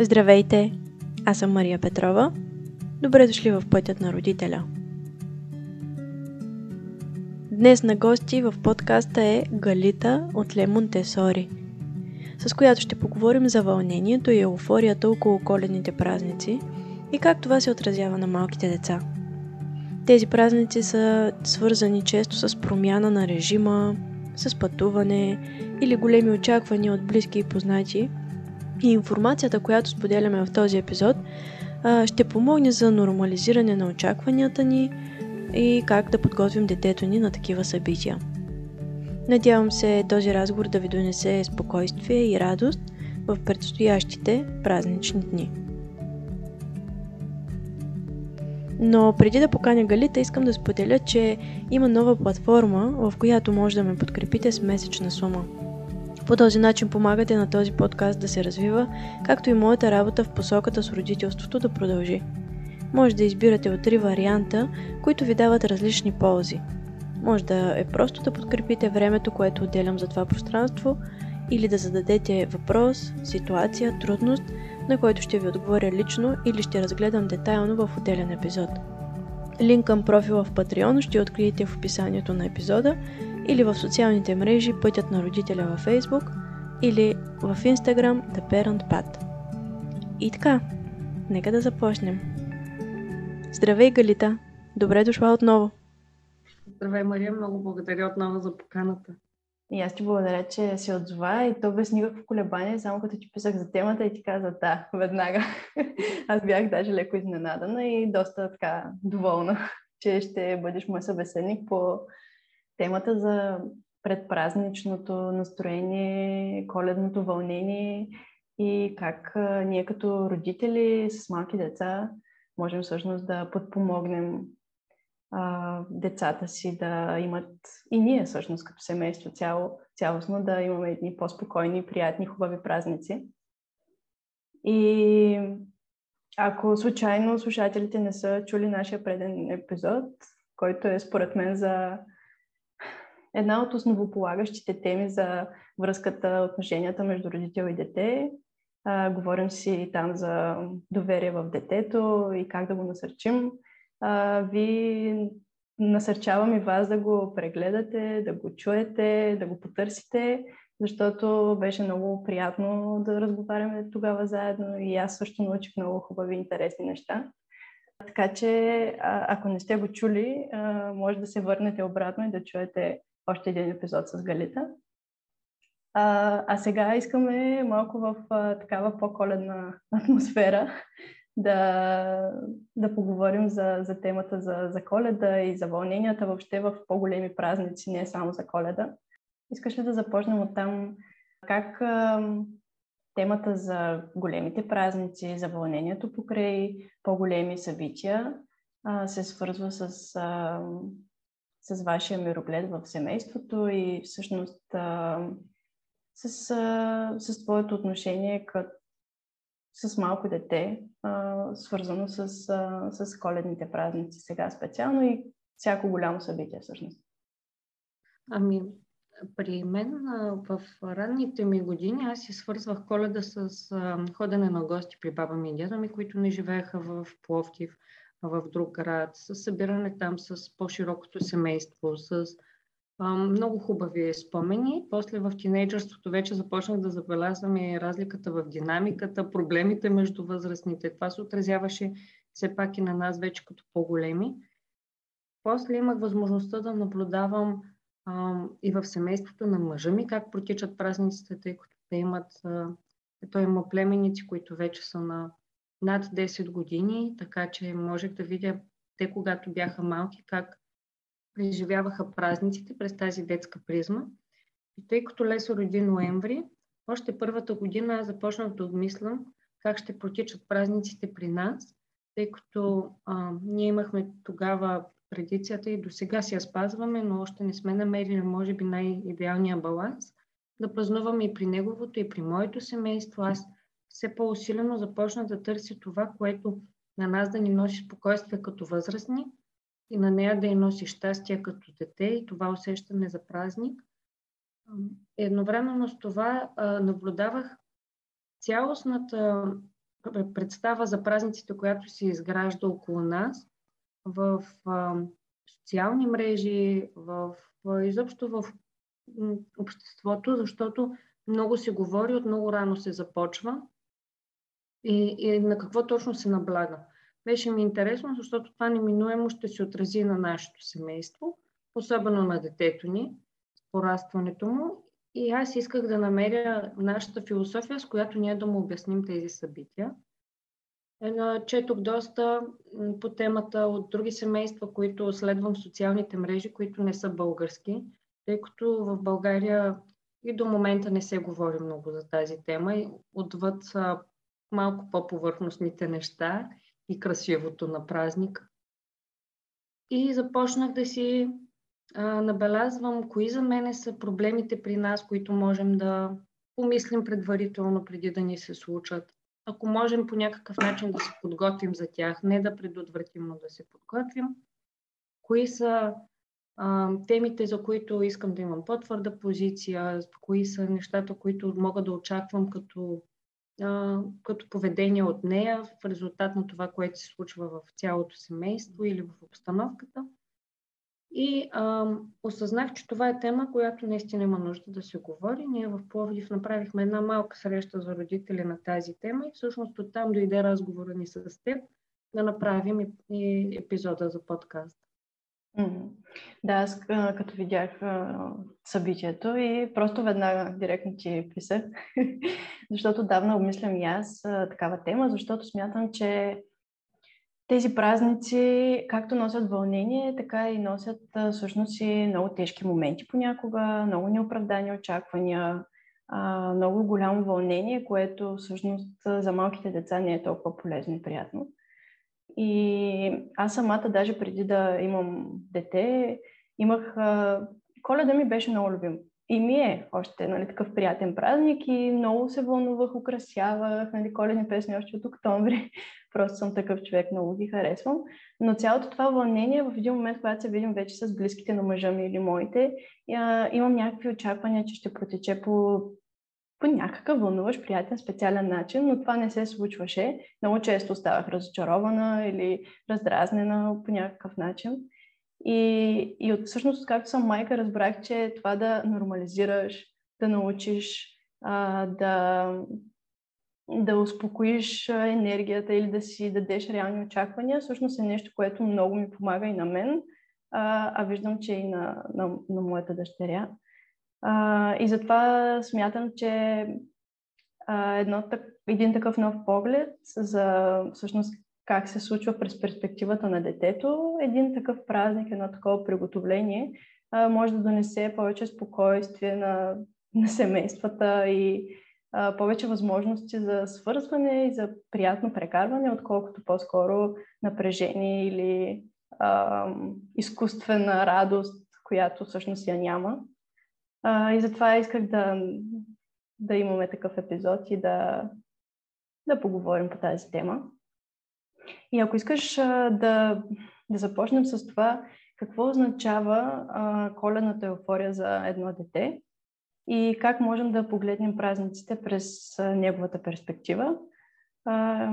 Здравейте! Аз съм Мария Петрова. Добре дошли в Пътят на родителя. Днес на гости в подкаста е Галита от Лемон Тесори, с която ще поговорим за вълнението и еуфорията около коледните празници и как това се отразява на малките деца. Тези празници са свързани често с промяна на режима, с пътуване или големи очаквания от близки и познати – и информацията, която споделяме в този епизод, ще помогне за нормализиране на очакванията ни и как да подготвим детето ни на такива събития. Надявам се този разговор да ви донесе спокойствие и радост в предстоящите празнични дни. Но преди да поканя Галита, искам да споделя, че има нова платформа, в която може да ме подкрепите с месечна сума – по този начин помагате на този подкаст да се развива, както и моята работа в посоката с родителството да продължи. Може да избирате от три варианта, които ви дават различни ползи. Може да е просто да подкрепите времето, което отделям за това пространство, или да зададете въпрос, ситуация, трудност, на който ще ви отговоря лично или ще разгледам детайлно в отделен епизод. Линк към профила в Patreon ще откриете в описанието на епизода или в социалните мрежи Пътят на родителя във Facebook или в Instagram The Parent Path. И така, нека да започнем. Здравей, Галита! Добре дошла отново! Здравей, Мария! Много благодаря отново за поканата. И аз ти благодаря, че си отзова и то без никакво колебание, само като ти писах за темата и ти каза да, веднага. аз бях даже леко изненадана и доста така доволна, че ще бъдеш мой събеседник по темата за предпразничното настроение, коледното вълнение и как ние като родители с малки деца можем всъщност да подпомогнем а, децата си да имат и ние всъщност като семейство цяло, цялостно да имаме едни по-спокойни, приятни, хубави празници. И ако случайно слушателите не са чули нашия преден епизод, който е според мен за една от основополагащите теми за връзката, отношенията между родител и дете. А, говорим си там за доверие в детето и как да го насърчим. А, ви насърчавам и вас да го прегледате, да го чуете, да го потърсите, защото беше много приятно да разговаряме тогава заедно и аз също научих много хубави интересни неща. Така че, ако не сте го чули, може да се върнете обратно и да чуете още един епизод с Галита. А, а сега искаме малко в а, такава по-коледна атмосфера да, да поговорим за, за темата за, за коледа и за вълненията въобще в по-големи празници, не само за коледа. Искаш ли да започнем от там как а, темата за големите празници, за вълнението покрай по-големи събития а, се свързва с а, с вашия мироглед в семейството и всъщност а, с, а, с твоето отношение като с малко дете, а, свързано с, а, с коледните празници сега специално и всяко голямо събитие всъщност. Ами, при мен в ранните ми години аз си свързвах коледа с ходене на гости при баба ми и дядо ми, които не живееха в Пловдив в друг град, с събиране там с по-широкото семейство, с а, много хубави спомени. После в тинейджърството вече започнах да забелязвам и разликата в динамиката, проблемите между възрастните. Това се отразяваше все пак и на нас вече като по-големи. После имах възможността да наблюдавам а, и в семейството на мъжа ми как протичат празниците, тъй като те имат, а, той има племеници, които вече са на над 10 години, така че можех да видя те, когато бяха малки, как преживяваха празниците през тази детска призма. И тъй като Лесо роди ноември, още първата година започнах да обмислям как ще протичат празниците при нас, тъй като а, ние имахме тогава традицията и до сега си я спазваме, но още не сме намерили, може би, най-идеалния баланс. Да празнуваме и при неговото, и при моето семейство. Аз все по-усилено започна да търси това, което на нас да ни носи спокойствие като възрастни и на нея да й носи щастие като дете и това усещане за празник. Едновременно с това наблюдавах цялостната представа за празниците, която се изгражда около нас в социални мрежи, в изобщо в обществото, защото много се говори, от много рано се започва и, и на какво точно се наблага. Беше ми интересно, защото това неминуемо ще се отрази на нашето семейство, особено на детето ни, порастването му. И аз исках да намеря нашата философия, с която ние да му обясним тези събития. Четох доста по темата от други семейства, които следвам в социалните мрежи, които не са български, тъй като в България и до момента не се говори много за тази тема, и отвъд малко по-повърхностните неща и красивото на празник. И започнах да си а, набелязвам кои за мене са проблемите при нас, които можем да помислим предварително преди да ни се случат. Ако можем по някакъв начин да се подготвим за тях, не да предотвратим, да се подготвим. Кои са а, темите, за които искам да имам по-твърда позиция, кои са нещата, които мога да очаквам като като поведение от нея в резултат на това, което се случва в цялото семейство или в обстановката. И а, осъзнах, че това е тема, която наистина има нужда да се говори. Ние в Пловдив направихме една малка среща за родители на тази тема и всъщност оттам дойде разговора ни с теб да направим и, и епизода за подкаст. Да, аз като видях събитието и просто веднага директно ти писах, защото давно обмислям и аз такава тема, защото смятам, че тези празници както носят вълнение, така и носят всъщност и много тежки моменти понякога, много неоправдани очаквания, много голямо вълнение, което всъщност за малките деца не е толкова полезно и приятно. И аз самата, даже преди да имам дете, имах... Коледа ми беше много любим. И ми е още нали, такъв приятен празник и много се вълнувах, украсявах, нали, коледни песни още от октомври. Просто съм такъв човек, много ги харесвам. Но цялото това вълнение в един момент, когато се видим вече с близките на мъжа ми или моите, имам някакви очаквания, че ще протече по по някакъв вълнуващ, приятен, специален начин, но това не се случваше. Много често ставах разочарована или раздразнена по някакъв начин. И, и от всъщност, както съм майка, разбрах, че това да нормализираш, да научиш, а, да, да успокоиш енергията или да си дадеш реални очаквания, всъщност е нещо, което много ми помага и на мен, а, а виждам, че и на, на, на моята дъщеря. А, и затова смятам, че а, едно, един такъв нов поглед за всъщност как се случва през перспективата на детето, един такъв празник, едно такова приготовление а, може да донесе повече спокойствие на, на семействата и а, повече възможности за свързване и за приятно прекарване, отколкото по-скоро напрежение или а, изкуствена радост, която всъщност я няма. А, и затова исках да, да имаме такъв епизод и да, да поговорим по тази тема. И ако искаш да, да започнем с това, какво означава а, коледната еуфория за едно дете и как можем да погледнем празниците през а, неговата перспектива а,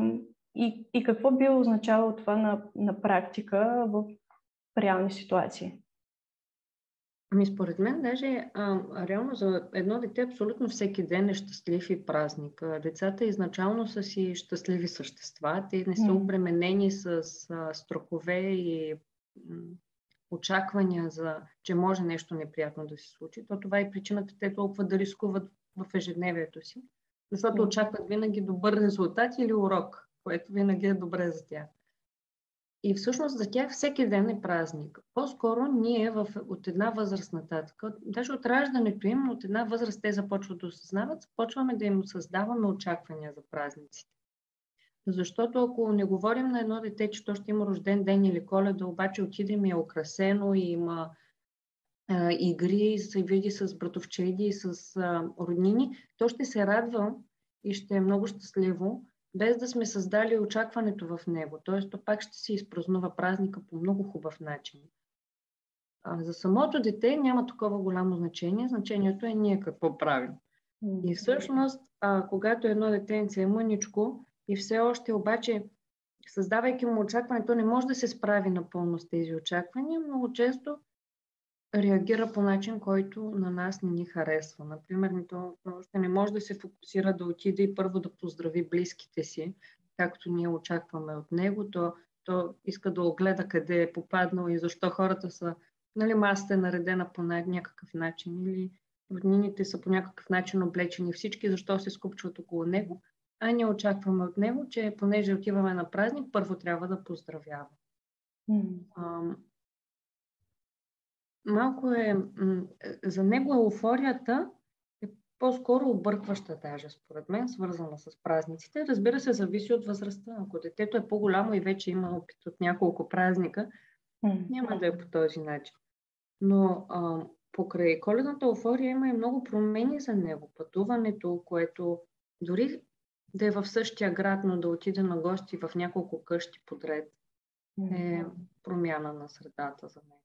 и, и какво би означавало това на, на практика в реални ситуации. Ами според мен даже а, реално за едно дете абсолютно всеки ден е щастлив и празник. Децата изначално са си щастливи същества. Те не са обременени с а, страхове и м, очаквания за, че може нещо неприятно да се случи. То това е причината те толкова да рискуват в ежедневието си. Защото очакват винаги добър резултат или урок, което винаги е добре за тях. И всъщност за тях всеки ден е празник. По-скоро ние в, от една възраст нататък, даже от раждането им, от една възраст те започват да осъзнават, започваме да им създаваме очаквания за празниците. Защото ако не говорим на едно дете, че то ще има рожден ден или коледа, обаче отидем и е украсено и има а, игри, се види с братовчеди и с а, роднини, то ще се радва и ще е много щастливо, без да сме създали очакването в него. Т.е. то пак ще се изпразнува празника по много хубав начин. А за самото дете няма такова голямо значение. Значението е ние какво правим. И всъщност, а, когато едно детенце е мъничко, И все още обаче, създавайки му очакване, то не може да се справи напълно с тези очаквания. Много често реагира по начин, който на нас не ни харесва. Например, то още не може да се фокусира да отиде и първо да поздрави близките си, както ние очакваме от него. То, то иска да огледа къде е попаднал и защо хората са, нали, масата е наредена по някакъв начин или роднините са по някакъв начин облечени всички, защо се скупчват около него. А ние очакваме от него, че понеже отиваме на празник, първо трябва да поздравява. Mm малко е, за него еуфорията е по-скоро объркваща даже, според мен, свързана с празниците. Разбира се, зависи от възрастта. Ако детето е по-голямо и вече има опит от няколко празника, няма да е по този начин. Но а, покрай коледната еуфория има и много промени за него. Пътуването, което дори да е в същия град, но да отиде на гости в няколко къщи подред, е промяна на средата за него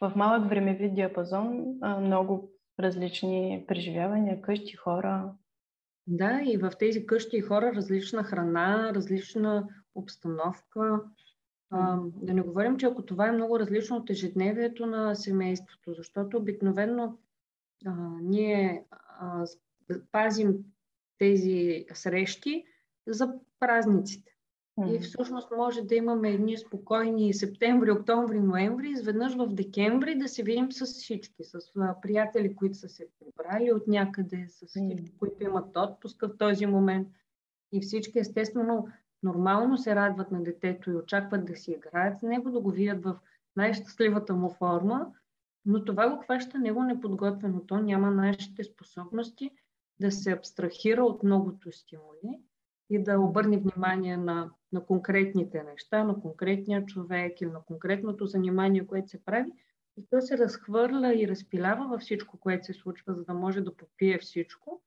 в малък времеви диапазон много различни преживявания, къщи, хора. Да, и в тези къщи и хора различна храна, различна обстановка. А, да не говорим, че ако това е много различно от ежедневието на семейството, защото обикновено а, ние а, пазим тези срещи за празниците. И всъщност може да имаме едни спокойни септември, октомври, ноември, изведнъж в декември да се видим с всички, с приятели, които са се прибрали от някъде, с всички, които имат отпуска в този момент. И всички естествено нормално се радват на детето и очакват да си играят с него, да го видят в най-щастливата му форма, но това го хваща него неподготвено. То няма нашите способности да се абстрахира от многото стимули и да обърне внимание на, на конкретните неща, на конкретния човек или на конкретното занимание, което се прави. И то се разхвърля и разпилява във всичко, което се случва, за да може да попие всичко.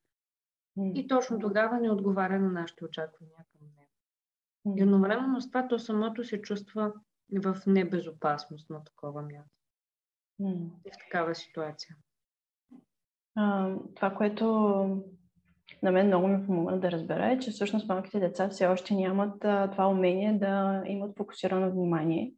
И точно тогава не отговаря на нашите очаквания към него. И едновременно с това то самото се чувства в небезопасност на такова място. И в такава ситуация. А, това, което на мен много ми помогна да разбера е, че всъщност малките деца все още нямат а, това умение да имат фокусирано внимание.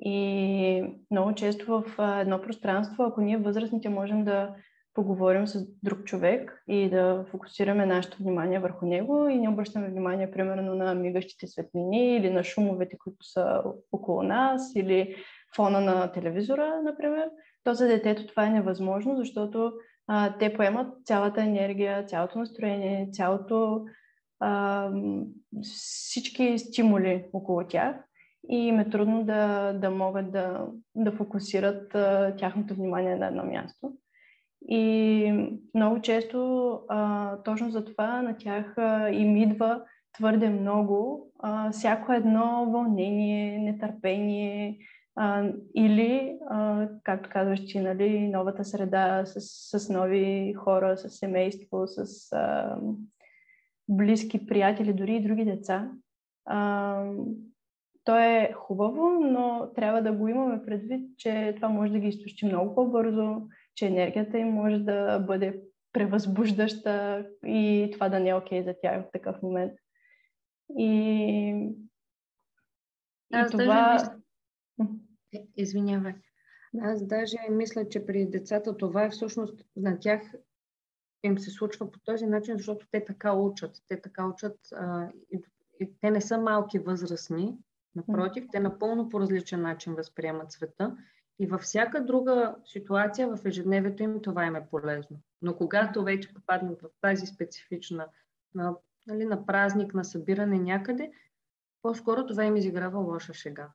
И много често в а, едно пространство, ако ние възрастните можем да поговорим с друг човек и да фокусираме нашето внимание върху него и не обръщаме внимание, примерно, на мигащите светлини или на шумовете, които са около нас или фона на телевизора, например, то за детето това е невъзможно, защото а, те поемат цялата енергия, цялото настроение, цялото а, всички стимули около тях и им е трудно да, да могат да, да фокусират а, тяхното внимание на едно място. И много често а, точно за това на тях а, им идва твърде много а, всяко едно вълнение, нетърпение, а, или, а, както казваш, че нали, новата среда с, с нови хора, с семейство, с а, близки приятели, дори и други деца. А, то е хубаво, но трябва да го имаме предвид, че това може да ги изтощи много по-бързо, че енергията им може да бъде превъзбуждаща и това да не е окей okay за тях в такъв момент. И, Аз и това... Е, извинявай. Аз даже мисля, че при децата това е всъщност на тях им се случва по този начин, защото те така учат. Те така учат а, и, и те не са малки възрастни, напротив, те напълно по различен начин възприемат света и във всяка друга ситуация в ежедневието им това им е полезно. Но когато вече попаднат в тази специфична, на, нали, на празник, на събиране някъде, по-скоро това им изиграва лоша шега.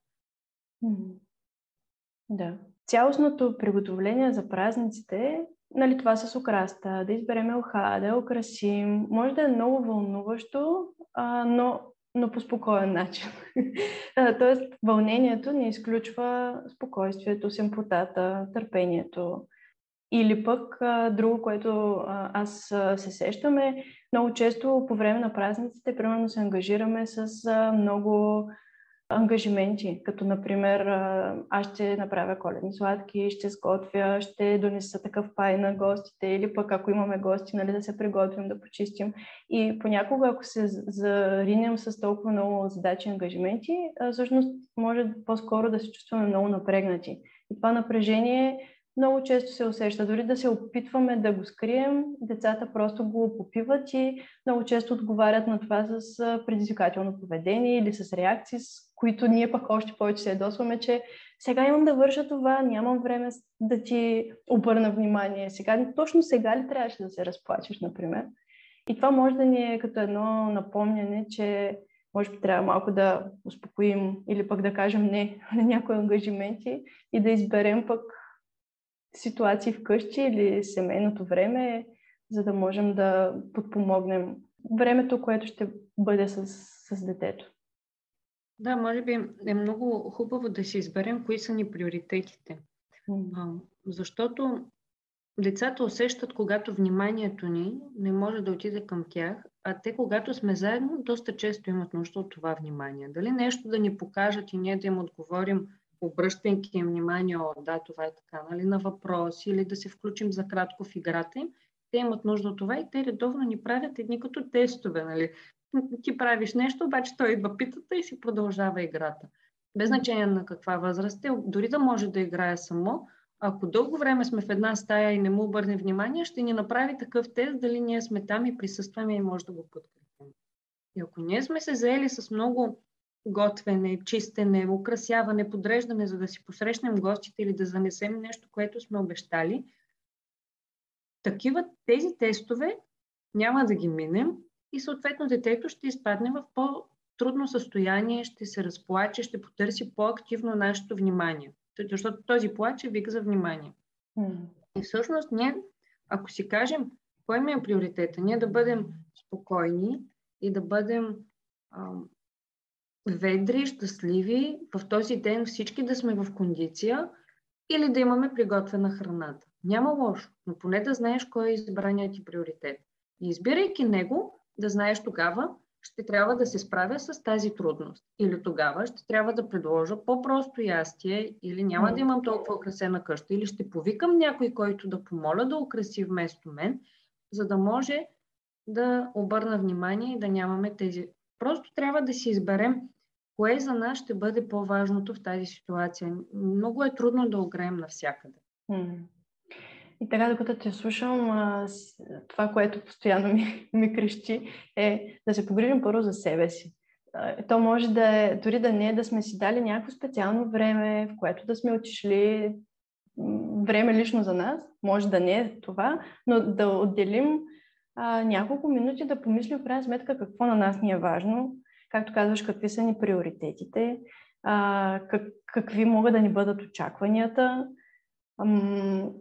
Да. Цялостното приготовление за празниците, нали, това с украста, да изберем елха, да я украсим, може да е много вълнуващо, а, но, но по спокоен начин. Тоест, вълнението не изключва спокойствието, симпотата, търпението. Или пък а, друго, което а, аз а, се сещаме, много често по време на празниците, примерно се ангажираме с а, много ангажименти, като например аз ще направя коледни сладки, ще сготвя, ще донеса такъв пай на гостите или пък ако имаме гости, нали, да се приготвим, да почистим. И понякога, ако се заринем с толкова много задачи и ангажименти, всъщност може по-скоро да се чувстваме много напрегнати. И това напрежение много често се усеща. Дори да се опитваме да го скрием, децата просто го попиват и много често отговарят на това с предизвикателно поведение или с реакции, с които ние пък още повече се ядосваме, че сега имам да върша това, нямам време да ти обърна внимание. Сега, точно сега ли трябваше да се разплачеш, например? И това може да ни е като едно напомняне, че може би трябва малко да успокоим или пък да кажем не на някои ангажименти и да изберем пък ситуации вкъщи или семейното време, за да можем да подпомогнем времето, което ще бъде с, с детето. Да, може би е много хубаво да си изберем кои са ни приоритетите. Mm. защото децата усещат, когато вниманието ни не може да отиде към тях, а те, когато сме заедно, доста често имат нужда от това внимание. Дали нещо да ни покажат и ние да им отговорим обръщайки им внимание, о, да, това е така, нали, на въпроси или да се включим за кратко в играта им, те имат нужда от това и те редовно ни правят едни като тестове, нали. Ти правиш нещо, обаче той идва питата и си продължава играта. Без значение на каква възраст е, дори да може да играе само, ако дълго време сме в една стая и не му обърне внимание, ще ни направи такъв тест, дали ние сме там и присъстваме и може да го подкрепим. И ако ние сме се заели с много готвене, чистене, украсяване, подреждане, за да си посрещнем гостите или да занесем нещо, което сме обещали, такива тези тестове няма да ги минем и съответно детето ще изпадне в по-трудно състояние, ще се разплаче, ще потърси по-активно нашето внимание. Защото този плач е вик за внимание. Mm. И всъщност ние, ако си кажем, кой ми е приоритета, ние да бъдем спокойни и да бъдем ведри, щастливи, в този ден всички да сме в кондиция или да имаме приготвена храната. Няма лошо, но поне да знаеш кой е избраният ти приоритет. И избирайки него, да знаеш тогава, ще трябва да се справя с тази трудност. Или тогава ще трябва да предложа по-просто ястие, или няма да имам толкова украсена къща, или ще повикам някой, който да помоля да украси вместо мен, за да може да обърна внимание и да нямаме тези. Просто трябва да си изберем Кое за нас ще бъде по-важното в тази ситуация? Много е трудно да огреем навсякъде. И така, докато те слушам, това, което постоянно ми, ми крещи, е да се погрижим първо за себе си. То може да е, дори да не е да сме си дали някакво специално време, в което да сме отишли време лично за нас, може да не е това, но да отделим а, няколко минути да помислим в крайна сметка какво на нас ни е важно, както казваш, какви са ни приоритетите, а, как, какви могат да ни бъдат очакванията, ам,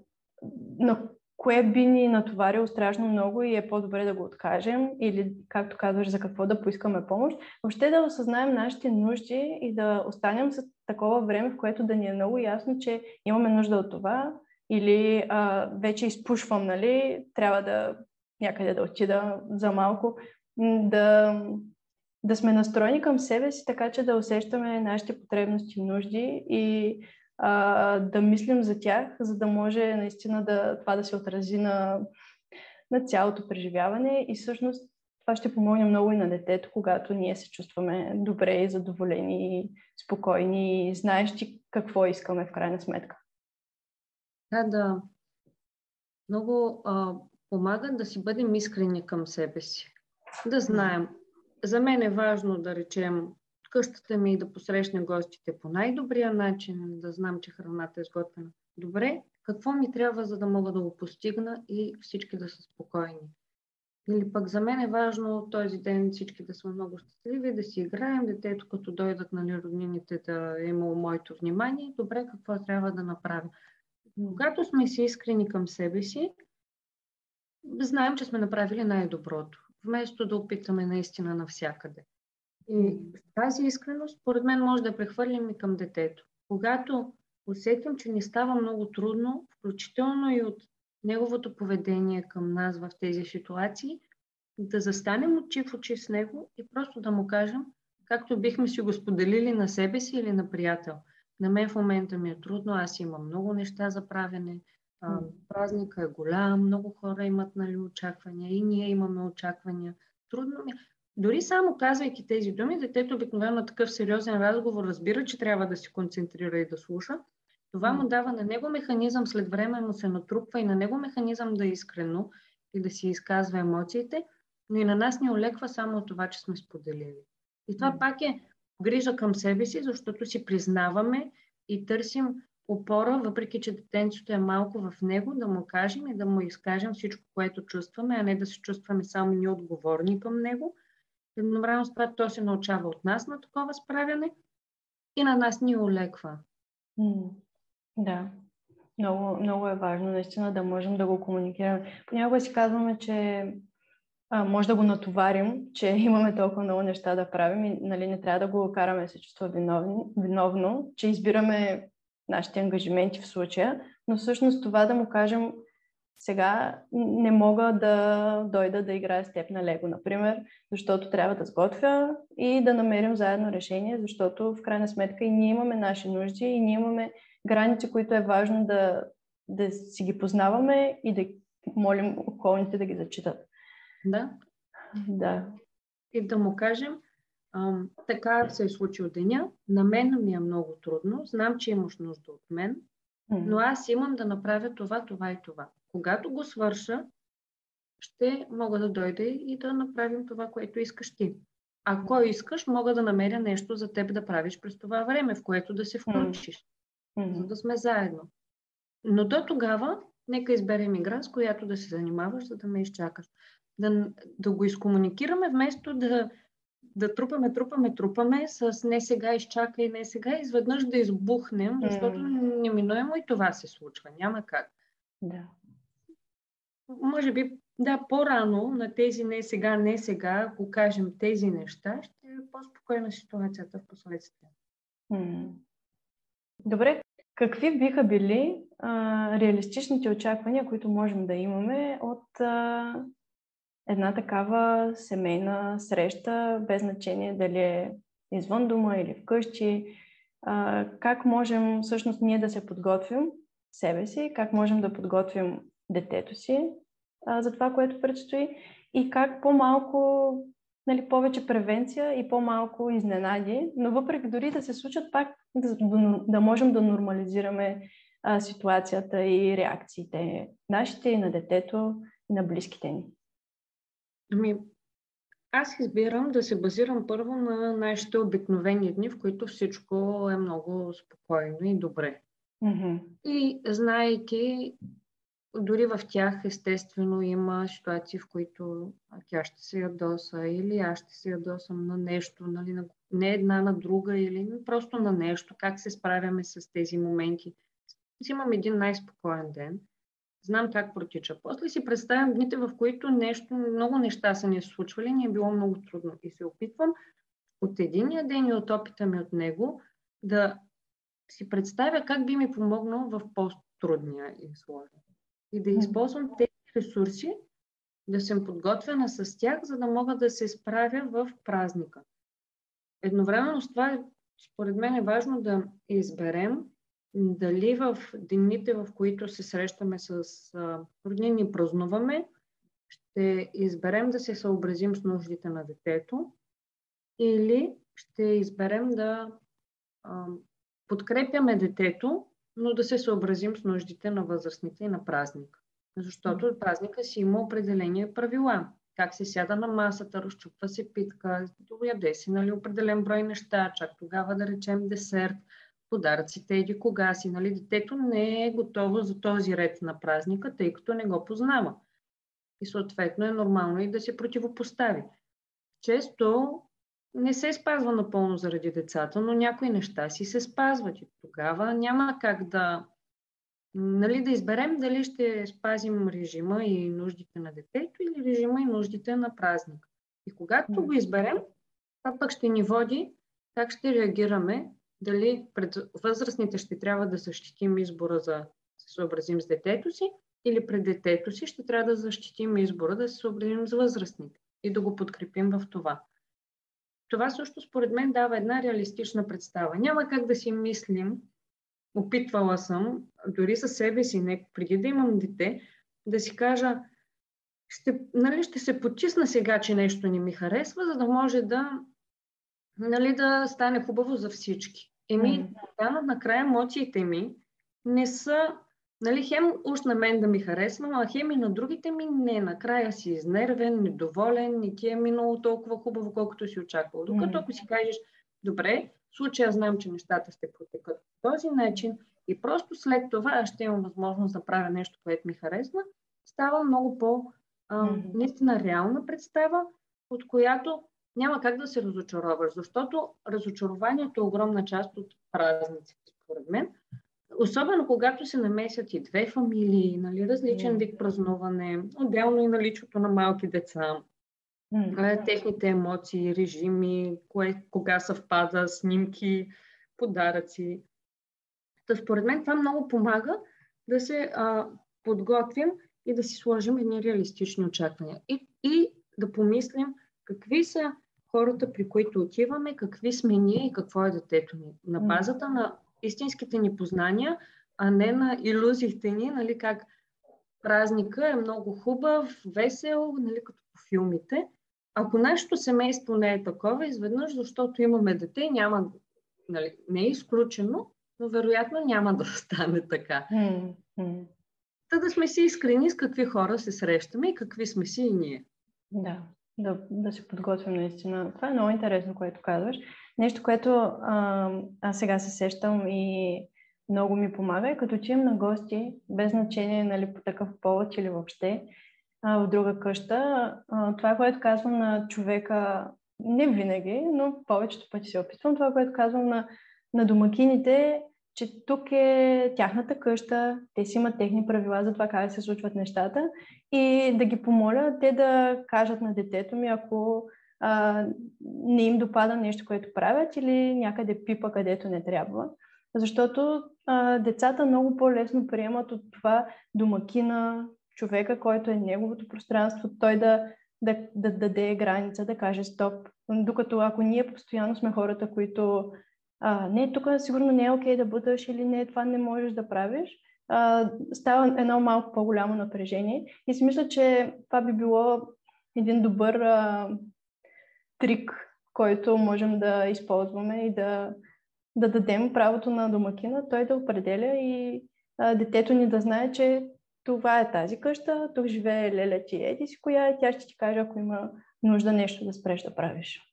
на кое би ни натоварило страшно много и е по-добре да го откажем или, както казваш, за какво да поискаме помощ. Въобще да осъзнаем нашите нужди и да останем с такова време, в което да ни е много ясно, че имаме нужда от това или а, вече изпушвам, нали, трябва да някъде да отида за малко, да да сме настроени към себе си, така че да усещаме нашите потребности и нужди и а, да мислим за тях, за да може наистина да, това да се отрази на, на цялото преживяване и всъщност това ще помогне много и на детето, когато ние се чувстваме добре и задоволени, спокойни и знаещи какво искаме в крайна сметка. Да, да. Много а, помага да си бъдем искрени към себе си. Да знаем за мен е важно да речем къщата ми да посрещне гостите по най-добрия начин, да знам, че храната е сготвена. Добре, какво ми трябва, за да мога да го постигна и всички да са спокойни? Или пък за мен е важно този ден всички да сме много щастливи, да си играем, детето като дойдат нали, роднините да е имало моето внимание. Добре, какво трябва да направя? Когато сме си искрени към себе си, знаем, че сме направили най-доброто вместо да опитаме наистина навсякъде. И тази искреност, според мен, може да прехвърлим и към детето. Когато усетим, че ни става много трудно, включително и от неговото поведение към нас в тези ситуации, да застанем очи в очи с него и просто да му кажем както бихме си го споделили на себе си или на приятел. На мен в момента ми е трудно, аз имам много неща за правене, а, празника е голям, много хора имат нали, очаквания и ние имаме очаквания. Трудно ми. Е. Дори само казвайки тези думи, детето обикновено на такъв сериозен разговор разбира, че трябва да се концентрира и да слуша. Това му дава на него механизъм, след време му се натрупва и на него механизъм да е искрено и да си изказва емоциите, но и на нас ни олеква само от това, че сме споделили. И това пак е грижа към себе си, защото си признаваме и търсим опора, въпреки че детенцето е малко в него, да му кажем и да му изкажем всичко, което чувстваме, а не да се чувстваме само ние отговорни към него. Едновременно с това то се научава от нас на такова справяне и на нас ни олеква. Да, много, много е важно наистина да можем да го комуникираме. Понякога си казваме, че а, може да го натоварим, че имаме толкова много неща да правим и нали, не трябва да го караме да се чувства виновно, виновно, че избираме нашите ангажименти в случая, но всъщност това да му кажем сега не мога да дойда да играя с теб на Лего, например, защото трябва да сготвя и да намерим заедно решение, защото в крайна сметка и ние имаме наши нужди и ние имаме граници, които е важно да, да си ги познаваме и да молим околните да ги зачитат. Да. Да. И да му кажем, така се е случил деня, на мен ми е много трудно, знам, че имаш нужда от мен, но аз имам да направя това, това и това. Когато го свърша, ще мога да дойда и да направим това, което искаш ти. Ако искаш, мога да намеря нещо за теб да правиш през това време, в което да се включиш, mm-hmm. за да сме заедно. Но до тогава, нека изберем игра, с която да се занимаваш, за да ме изчакаш да, да го изкомуникираме, вместо да, да трупаме, трупаме, трупаме с не сега изчакай, не сега, изведнъж да избухнем, защото mm. неминуемо и това се случва. Няма как. Да. Може би, да, по-рано на тези не сега, не сега, ако кажем тези неща, ще е по-спокойна ситуацията в последствие. Mm. Добре, какви биха били а, реалистичните очаквания, които можем да имаме от а, една такава семейна среща, без значение дали е извън дома или вкъщи, а, как можем всъщност ние да се подготвим себе си, как можем да подготвим детето си а, за това, което предстои и как по-малко, нали, повече превенция и по-малко изненади, но въпреки дори да се случат пак да, да можем да нормализираме а, ситуацията и реакциите нашите и на детето и на близките ни. Ами, аз избирам да се базирам първо на нашите обикновени дни, в които всичко е много спокойно и добре. Mm-hmm. И знаейки, дори в тях естествено има ситуации, в които тя ще се ядоса или аз ще се ядосам на нещо, нали, на, не една на друга или просто на нещо, как се справяме с тези моменти. Взимам един най-спокоен ден – знам как протича. После си представям дните, в които нещо, много неща са ни случвали, ни е било много трудно. И се опитвам от единия ден и от опита ми от него да си представя как би ми помогнал в по-трудния и сложен. И да използвам тези ресурси, да съм подготвена с тях, за да мога да се справя в празника. Едновременно с това, според мен е важно да изберем дали в дните, в които се срещаме с роднини празнуваме, ще изберем да се съобразим с нуждите на детето или ще изберем да а, подкрепяме детето, но да се съобразим с нуждите на възрастните и на празника. Защото празника си има определени правила. Как се сяда на масата, разчупва се питка, дояде си нали, определен брой неща, чак тогава да речем десерт – подаръците еди кога си. Нали? Детето не е готово за този ред на празника, тъй като не го познава. И съответно е нормално и да се противопостави. Често не се спазва напълно заради децата, но някои неща си се спазват и тогава няма как да, нали, да изберем дали ще спазим режима и нуждите на детето или режима и нуждите на празник. И когато го изберем, това пък ще ни води как ще реагираме дали пред възрастните ще трябва да защитим избора за се съобразим с детето си или пред детето си ще трябва да защитим избора да се съобразим с възрастните и да го подкрепим в това. това също според мен дава една реалистична представа. Няма как да си мислим, опитвала съм, дори със себе си, не, преди да имам дете, да си кажа, ще, нали, ще се почисна сега, че нещо не ми харесва, за да може да, нали, да стане хубаво за всички. Еми, да, накрая емоциите ми не са, нали, хем уж на мен да ми харесва, а хем и на другите ми не. Накрая си изнервен, недоволен и ти е минало толкова хубаво, колкото си очаквал. Докато ако си кажеш, добре, в случая знам, че нещата ще протекат по този начин и просто след това аз ще имам възможност да правя нещо, което ми харесва, става много по- mm-hmm. наистина реална представа, от която няма как да се разочароваш, защото разочарованието е огромна част от празниците, според мен. Особено когато се намесят и две фамилии, нали, различен вид празнуване, отделно и наличието на малки деца, техните емоции, режими, кое, кога съвпада, снимки, подаръци. Та според мен това много помага да се а, подготвим и да си сложим едни реалистични очаквания. И, и да помислим какви са хората, при които отиваме, какви сме ние и какво е детето ни. На базата на истинските ни познания, а не на иллюзиите ни, нали, как празника е много хубав, весел, нали, като по филмите. Ако нашето семейство не е такова, изведнъж, защото имаме дете, няма, нали, не е изключено, но вероятно няма да стане така. Mm-hmm. Та да сме си искрени с какви хора се срещаме и какви сме си и ние. Да, да, да се подготвим наистина. Това е много интересно, което казваш. Нещо, което а, аз сега се сещам и много ми помага е като чуем на гости, без значение нали, по такъв повод или въобще, а, в друга къща. А, това, което казвам на човека, не винаги, но повечето пъти се опитвам, това, което казвам на, на домакините, че тук е тяхната къща, те си имат техни правила за това как се случват нещата и да ги помоля те да кажат на детето ми, ако а, не им допада нещо, което правят или някъде пипа, където не трябва. Защото а, децата много по-лесно приемат от това домакина, човека, който е неговото пространство, той да, да, да, да даде граница, да каже стоп. Докато ако ние постоянно сме хората, които а, не, тук сигурно не е окей да бъдеш или не, това не можеш да правиш, а, става едно малко по-голямо напрежение. И си мисля, че това би било един добър а, трик, който можем да използваме и да, да дадем правото на домакина, той да определя и а, детето ни да знае, че това е тази къща, тук живее леля ти еди си коя е, тя ще ти каже, ако има нужда нещо да спреш да правиш.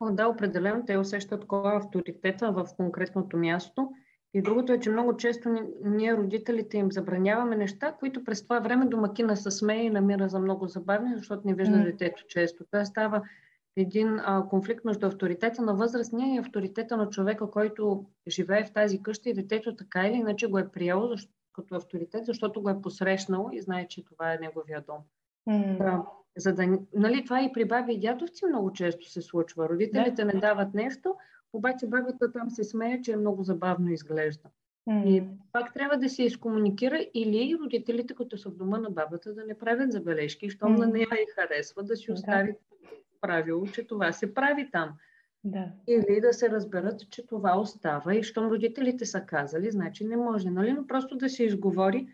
О, да, определено те усещат кой е авторитета в конкретното място. И другото е, че много често ние, родителите, им забраняваме неща, които през това време домакина се смее и намира за много забавни, защото не вижда mm. детето често. Това става един а, конфликт между авторитета на възрастния и авторитета на човека, който живее в тази къща и детето така или иначе го е приело защо, като авторитет, защото го е посрещнал и знае, че това е неговия дом. Mm. Да. За да, нали, това и при баби и дядовци много често се случва. Родителите не дават нещо, обаче бабата там се смее, че е много забавно изглежда. Mm. И пак трябва да се изкомуникира или родителите, като са в дома на бабата, да не правят забележки, щом mm. на нея и харесва, да си остави правило, че това се прави там. Да. Или да се разберат, че това остава и щом родителите са казали, значи не може. Нали? Но просто да се изговори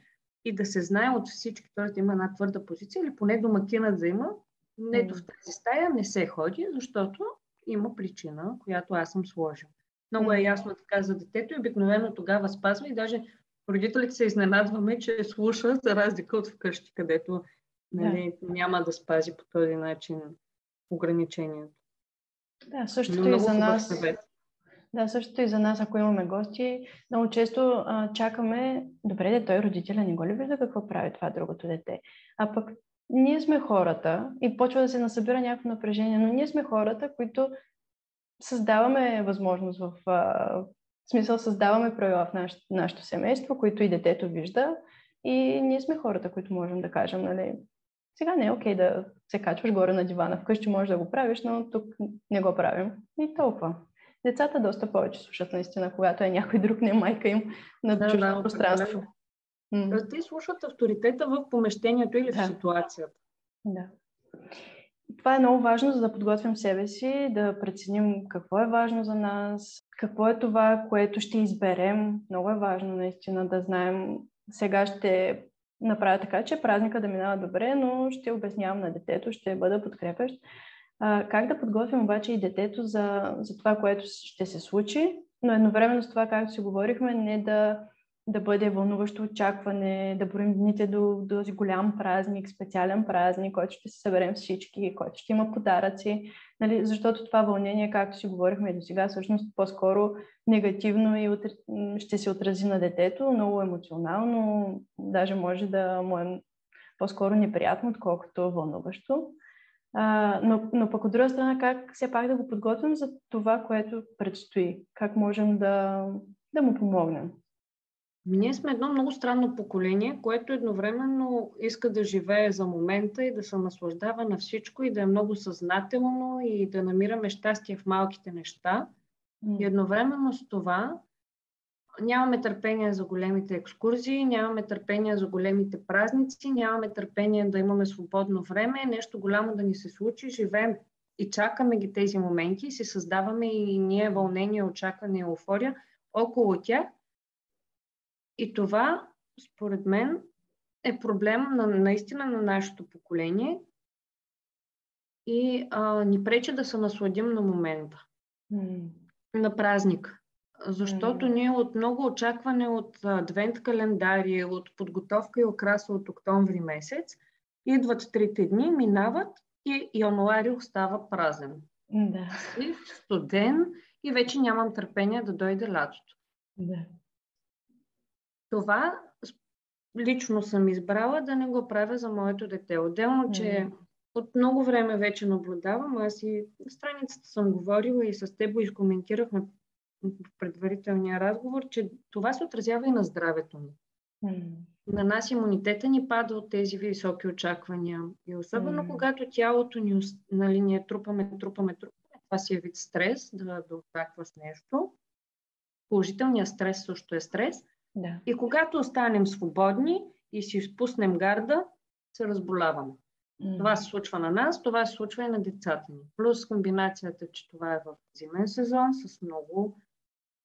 и да се знае от всички, т.е. да има една твърда позиция или поне домакинът да има, нето в тази стая не се ходи, защото има причина, която аз съм сложил. Много е ясно така за детето и обикновено тогава спазва и даже родителите се изненадваме, че слуша за разлика от вкъщи, където нали, да. няма да спази по този начин ограничението. Да, същото и за нас. Съвет. Да, същото и за нас, ако имаме гости, много често а, чакаме, добре, де, той родителя не го ли вижда какво прави това другото дете. А пък ние сме хората и почва да се насъбира някакво напрежение, но ние сме хората, които създаваме възможност в, а, в смисъл създаваме правила в наш, нашето семейство, които и детето вижда и ние сме хората, които можем да кажем, нали, сега не е окей okay да се качваш горе на дивана. Вкъщи можеш да го правиш, но тук не го правим. И толкова. Децата доста повече слушат наистина, когато е някой друг, не майка им на да, чуждо да, пространство. Да. Те слушат авторитета в помещението или да. в ситуацията. Да. това е много важно, за да подготвим себе си, да преценим какво е важно за нас, какво е това, което ще изберем. Много е важно наистина да знаем. Сега ще направя така, че празника да минава добре, но ще обяснявам на детето, ще бъда подкрепящ. А, как да подготвим обаче и детето за, за това, което ще се случи, но едновременно с това, както си говорихме, не да да бъде вълнуващо очакване, да броим дните до, този голям празник, специален празник, който ще се съберем всички, който ще има подаръци, нали? защото това вълнение, както си говорихме до сега, всъщност по-скоро негативно и утре, ще се отрази на детето, много емоционално, даже може да му е по-скоро неприятно, отколкото вълнуващо. А, но, но пък от друга страна, как все пак да го подготвим за това, което предстои? Как можем да, да му помогнем? Ние сме едно много странно поколение, което едновременно иска да живее за момента и да се наслаждава на всичко и да е много съзнателно и да намираме щастие в малките неща. И едновременно с това нямаме търпение за големите екскурзии, нямаме търпение за големите празници, нямаме търпение да имаме свободно време, нещо голямо да ни се случи, живеем и чакаме ги тези моменти и си създаваме и ние вълнение, очакване и еуфория около тях – и това, според мен, е проблем на, наистина на нашето поколение и а, ни пречи да се насладим на момента, mm. на празник. Защото ние от много очакване от адвент календари, от подготовка и окраса от октомври месец, идват трите дни, минават и януари остава празен. Да. И студен и вече нямам търпение да дойде лятото. Да. Това лично съм избрала да не го правя за моето дете. Отделно, че от много време вече наблюдавам, аз и на страницата съм говорила и с теб изкоментирахме в предварителния разговор, че това се отразява и на здравето ни. Mm. На нас имунитета ни пада от тези високи очаквания. И особено mm. когато тялото ни, нали, ние трупаме, трупаме, трупаме, това си е вид стрес, да, да очаква с нещо. Положителният стрес също е стрес – да. И когато останем свободни и си спуснем гарда, се разболяваме. Mm. Това се случва на нас, това се случва и на децата ни. Плюс комбинацията, че това е в зимен сезон с много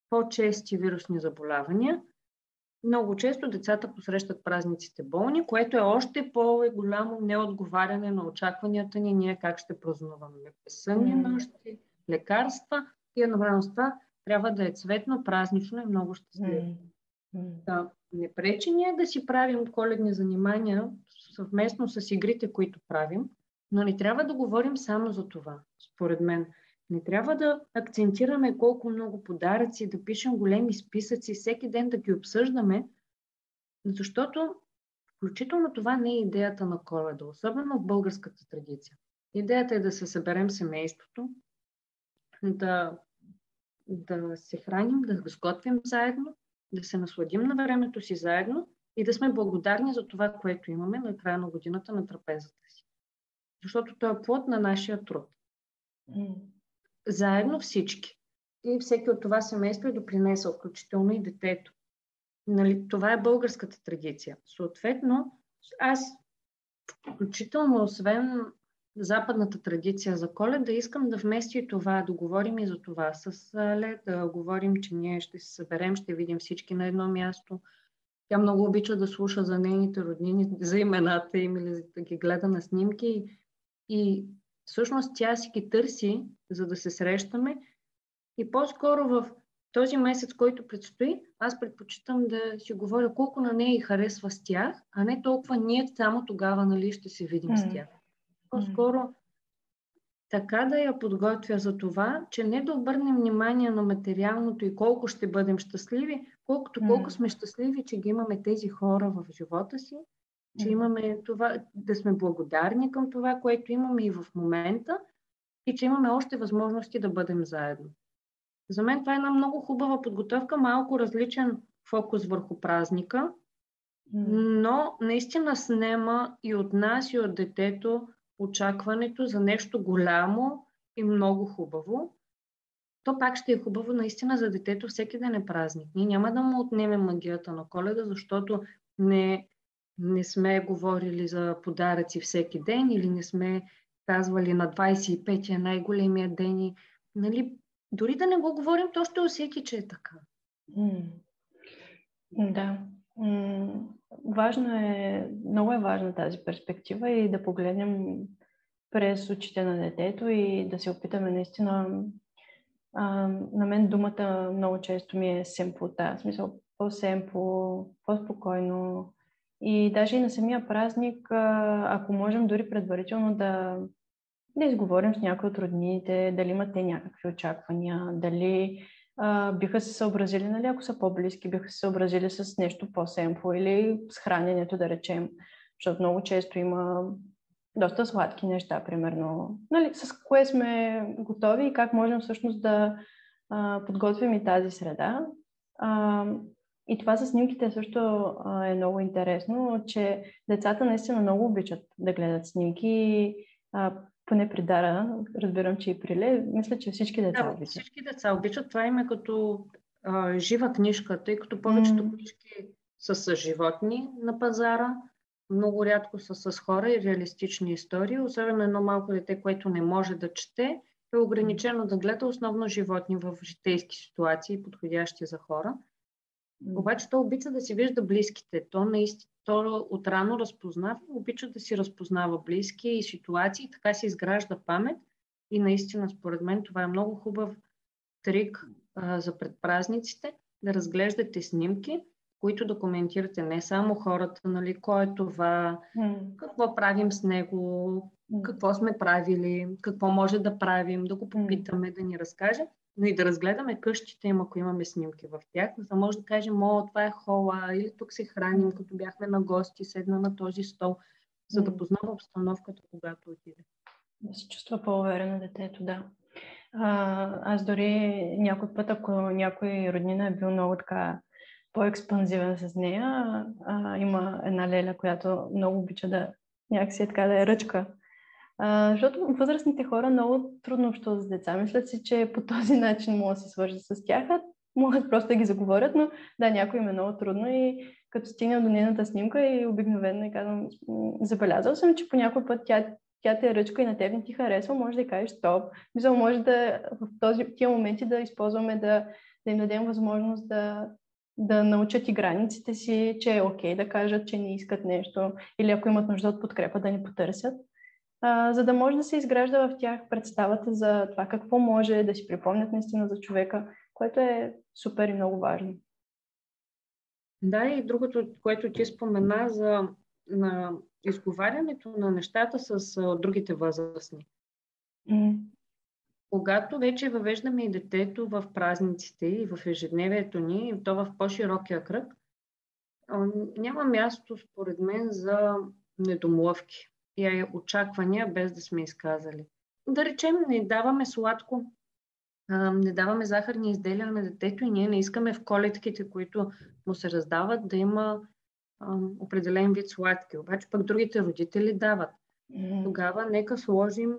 по-чести вирусни заболявания. Много често децата посрещат празниците болни, което е още по-голямо неотговаряне на очакванията ни, ние как ще празнуваме. Безсънни mm. нощи, лекарства и едновременно с това трябва да е цветно, празнично и много щастливо. Mm. Да, не пречи ние да си правим коледни занимания съвместно с игрите, които правим, но не трябва да говорим само за това, според мен. Не трябва да акцентираме колко много подаръци, да пишем големи списъци, всеки ден да ги обсъждаме, защото включително това не е идеята на коледа, особено в българската традиция. Идеята е да се съберем семейството, да, да се храним, да го сготвим заедно, да се насладим на времето си заедно и да сме благодарни за това, което имаме на края на годината на трапезата си. Защото то е плод на нашия труд. Заедно всички. И всеки от това семейство е допринесъл, включително и детето. Нали, това е българската традиция. Съответно, аз, включително, освен западната традиция за коледа, искам да вмести и това, да говорим и за това с Ле, да говорим, че ние ще се съберем, ще видим всички на едно място. Тя много обича да слуша за нейните роднини, за имената им или да ги гледа на снимки. И всъщност тя си ги търси, за да се срещаме. И по-скоро в този месец, който предстои, аз предпочитам да си говоря колко на нея и харесва с тях, а не толкова ние само тогава нали, ще се видим mm. с тях по-скоро така да я подготвя за това, че не да обърнем внимание на материалното и колко ще бъдем щастливи, колкото колко сме щастливи, че ги имаме тези хора в живота си, че имаме това, да сме благодарни към това, което имаме и в момента и че имаме още възможности да бъдем заедно. За мен това е една много хубава подготовка, малко различен фокус върху празника, но наистина снема и от нас, и от детето очакването за нещо голямо и много хубаво, то пак ще е хубаво наистина за детето всеки ден е празник. Ние няма да му отнемем магията на коледа, защото не, не сме говорили за подаръци всеки ден или не сме казвали на 25 е най-големия ден и нали, дори да не го говорим, то ще усети, че е така. Mm. Да. Mm. Важно е, много е важна тази перспектива и да погледнем през очите на детето и да се опитаме наистина. А, на мен думата много често ми е семплота, в смисъл по-семпло, по-спокойно. И даже и на самия празник, ако можем дори предварително да, да изговорим с някои от роднините, дали имат те някакви очаквания, дали а, биха се съобразили, нали, ако са по-близки, биха се съобразили с нещо по-семпло или с храненето, да речем. Защото много често има доста сладки неща, примерно, нали, с кое сме готови и как можем всъщност да а, подготвим и тази среда. А, и това с снимките също а, е много интересно, че децата наистина много обичат да гледат снимки. А, поне при Дара, разбирам, че и при Ле, мисля, че всички деца да, обичат. Всички деца обичат. Това им е като а, жива книжка, тъй като повечето mm. книжки са с животни на пазара, много рядко са с хора и реалистични истории, особено едно малко дете, което не може да чете, е ограничено да гледа основно животни в житейски ситуации, подходящи за хора. Обаче то обича да си вижда близките. То, наистина, то отрано разпознава, обича да си разпознава близки и ситуации, така се изгражда памет. И наистина, според мен, това е много хубав трик а, за предпразниците, да разглеждате снимки, които документирате не само хората, нали, кой е това, mm. какво правим с него, какво сме правили, какво може да правим, да го попитаме, да ни разкаже, но и да разгледаме къщите им, ако имаме снимки в тях, за да може да кажем, о, това е хола, или тук се храним, като бяхме на гости, седна на този стол, за да познава обстановката, когато отиде. Да се чувства по-уверено детето, да. А, аз дори някой път, ако някой роднина е бил много така по-експанзивен с нея, а, има една леля, която много обича да някакси е така да е ръчка защото възрастните хора много трудно общуват с деца. Мислят си, че по този начин могат да се свържат с тях, а могат просто да ги заговорят, но да, някой им е много трудно и като стигнем до нейната снимка и обикновено и казвам, забелязал съм, че по някой път тя, тя те е ръчка и на теб не ти харесва, може да кажеш стоп. Мисля, може да в този, тия моменти да използваме да, да им дадем възможност да, да научат и границите си, че е окей okay да кажат, че не искат нещо или ако имат нужда от подкрепа да ни потърсят а, за да може да се изгражда в тях представата за това какво може да си припомнят наистина за човека, което е супер и много важно. Да, и другото, което ти спомена за на изговарянето на нещата с а, другите възрастни. Mm. Когато вече въвеждаме и детето в празниците и в ежедневието ни, и то в по-широкия кръг, няма място, според мен, за недомлъвки и очаквания, без да сме изказали. Да речем, не даваме сладко, не даваме захарни изделия на детето и ние не искаме в колетките, които му се раздават, да има определен вид сладки. Обаче пък другите родители дават. Тогава нека сложим,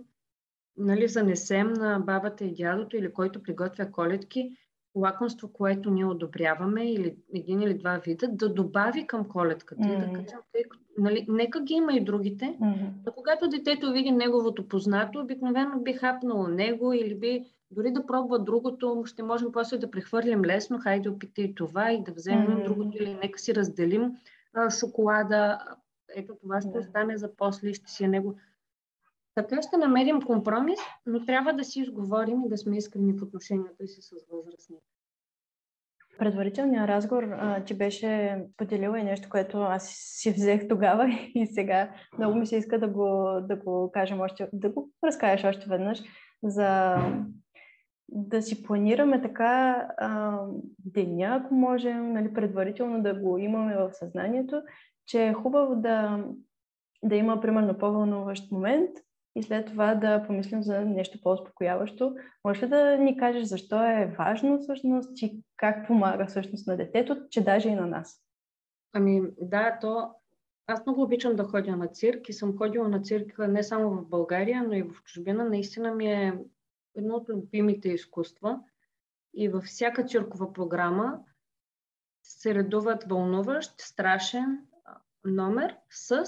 нали, занесем на бабата и дядото или който приготвя колетки, лакомство, което ние одобряваме, или един или два вида, да добави към колетката mm-hmm. и да кажем, тъй, нали, нека ги има и другите, mm-hmm. но когато детето види неговото познато, обикновено би хапнало него или би дори да пробва другото, ще можем после да прехвърлим лесно, хайде опитай и това и да вземем mm-hmm. другото или нека си разделим а, шоколада. Ето това ще yeah. остане за после и ще си е него. Така ще намерим компромис, но трябва да си изговорим и да сме искрени в отношенията си с възрастните. Предварителният разговор ти беше поделила и нещо, което аз си взех тогава и сега много ми се иска да го, да го кажем още, да го разкажеш още веднъж, за да си планираме така а, деня, ако можем, нали, предварително да го имаме в съзнанието, че е хубаво да, да има, примерно, по-вълнуващ момент, и след това да помислим за нещо по-успокояващо. Може ли да ни кажеш защо е важно всъщност и как помага всъщност на детето, че даже и на нас? Ами да, то аз много обичам да ходя на цирк и съм ходила на цирк не само в България, но и в чужбина. Наистина ми е едно от любимите изкуства. И във всяка циркова програма се редуват вълнуващ, страшен номер с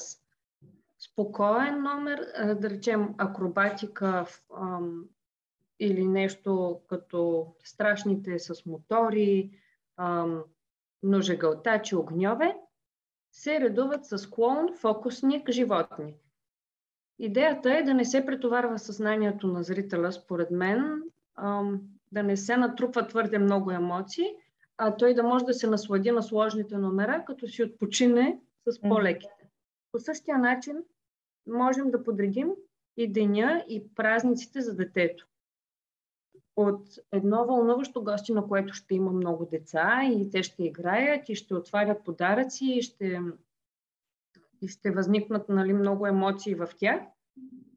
спокоен номер, да речем акробатика ам, или нещо като страшните с мотори, ам, ножегълтачи, огньове, се редуват с клоун, фокусник, животни. Идеята е да не се претоварва съзнанието на зрителя, според мен, ам, да не се натрупва твърде много емоции, а той да може да се наслади на сложните номера, като си отпочине с по-леките. По същия начин можем да подредим и деня, и празниците за детето. От едно вълнуващо гости, на което ще има много деца и те ще играят и ще отварят подаръци и ще, и ще възникнат нали, много емоции в тях,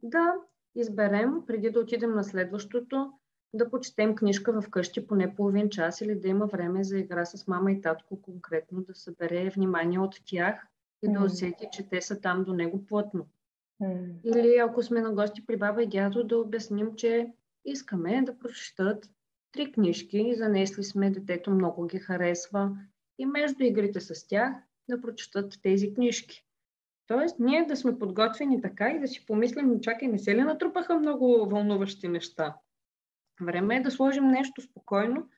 да изберем, преди да отидем на следващото, да почетем книжка вкъщи поне половин час или да има време за игра с мама и татко конкретно, да събере внимание от тях и да усети, че те са там до него плътно. Или ако сме на гости при баба и дядо, да обясним, че искаме да прочетат три книжки, занесли сме, детето много ги харесва и между игрите с тях да прочетат тези книжки. Тоест, ние да сме подготвени така и да си помислим, чакай, не се ли натрупаха много вълнуващи неща? Време е да сложим нещо спокойно,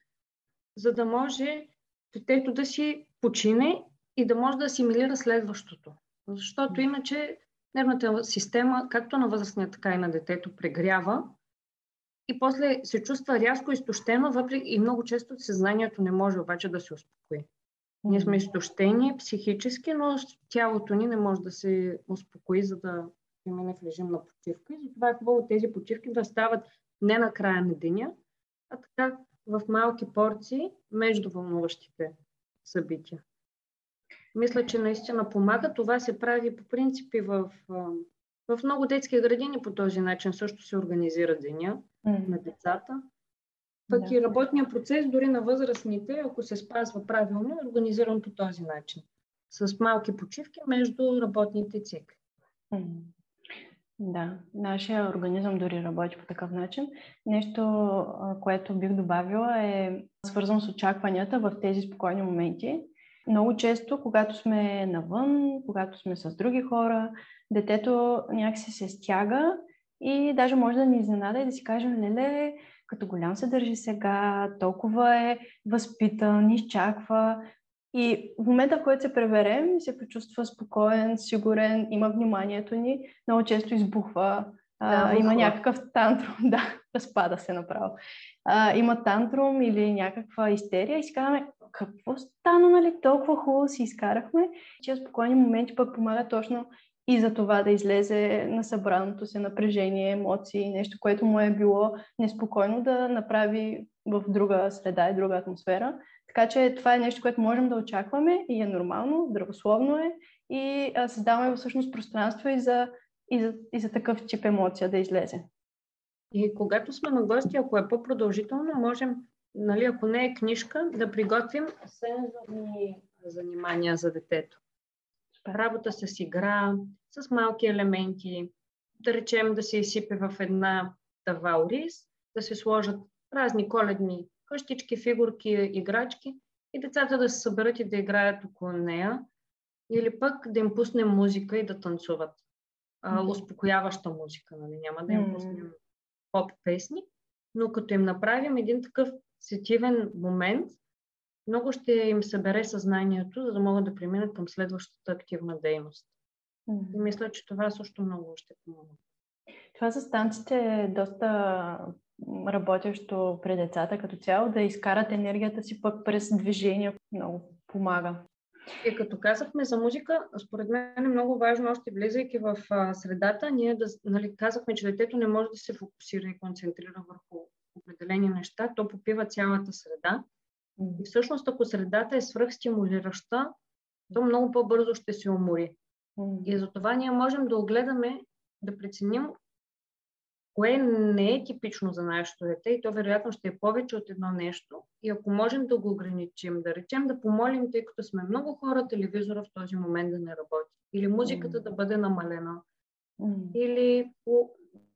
за да може детето да си почине и да може да асимилира следващото. Защото иначе нервната система, както на възрастния, така и на детето, прегрява и после се чувства рязко изтощено, въпреки и много често съзнанието не може обаче да се успокои. Ние сме изтощени психически, но тялото ни не може да се успокои, за да имаме в режим на почивка. И затова е хубаво тези почивки да стават не на края на деня, а така в малки порции между вълнуващите събития. Мисля, че наистина помага. Това се прави по принципи в, в много детски градини по този начин също се организира деня mm. на децата. Пък да. и работния процес, дори на възрастните, ако се спазва правилно, е организиран по този начин. С малки почивки между работните цикли. Mm. Да, нашия организъм дори работи по такъв начин. Нещо, което бих добавила е свързано с очакванията в тези спокойни моменти. Много често, когато сме навън, когато сме с други хора, детето някакси се стяга и даже може да ни изненада и да си кажем, леле, като голям се държи сега, толкова е възпитан, изчаква. И в момента, в който се преверем, се почувства спокоен, сигурен, има вниманието ни, много често избухва, да, а, има някакъв тантрум, да, разпада се направо. А, има тантрум или някаква истерия и си казваме, какво стана, нали, толкова хубаво си изкарахме. Че спокойни моменти пък помага точно и за това да излезе на събраното се напрежение, емоции, нещо, което му е било неспокойно да направи в друга среда и друга атмосфера. Така че това е нещо, което можем да очакваме и е нормално, здравословно е и създаваме всъщност пространство и за, и, за, и за такъв тип емоция да излезе. И когато сме на гости, ако е по-продължително, можем, нали, ако не е книжка, да приготвим сензорни занимания за детето. Работа с игра, с малки елементи, да речем да се изсипе в една тава ориз, да се сложат разни коледни къщички, фигурки, играчки и децата да се съберат и да играят около нея. Или пък да им пуснем музика и да танцуват. А, успокояваща музика, нали? Няма да им пуснем поп песни, но като им направим един такъв сетивен момент, много ще им събере съзнанието, за да могат да преминат към следващата активна дейност. Mm-hmm. И мисля, че това също много ще помогне. Това за станците е доста работещо при децата като цяло, да изкарат енергията си пък през движение. Много помага. И като казахме за музика, според мен е много важно, още влизайки в а, средата, ние да, нали, казахме, че детето не може да се фокусира и концентрира върху определени неща, то попива цялата среда. И всъщност, ако средата е свръхстимулираща, то много по-бързо ще се умори. И затова ние можем да огледаме, да преценим кое не е типично за нашето дете и то вероятно ще е повече от едно нещо. И ако можем да го ограничим, да речем да помолим, тъй като сме много хора, телевизора в този момент да не работи. Или музиката да бъде намалена. Или по,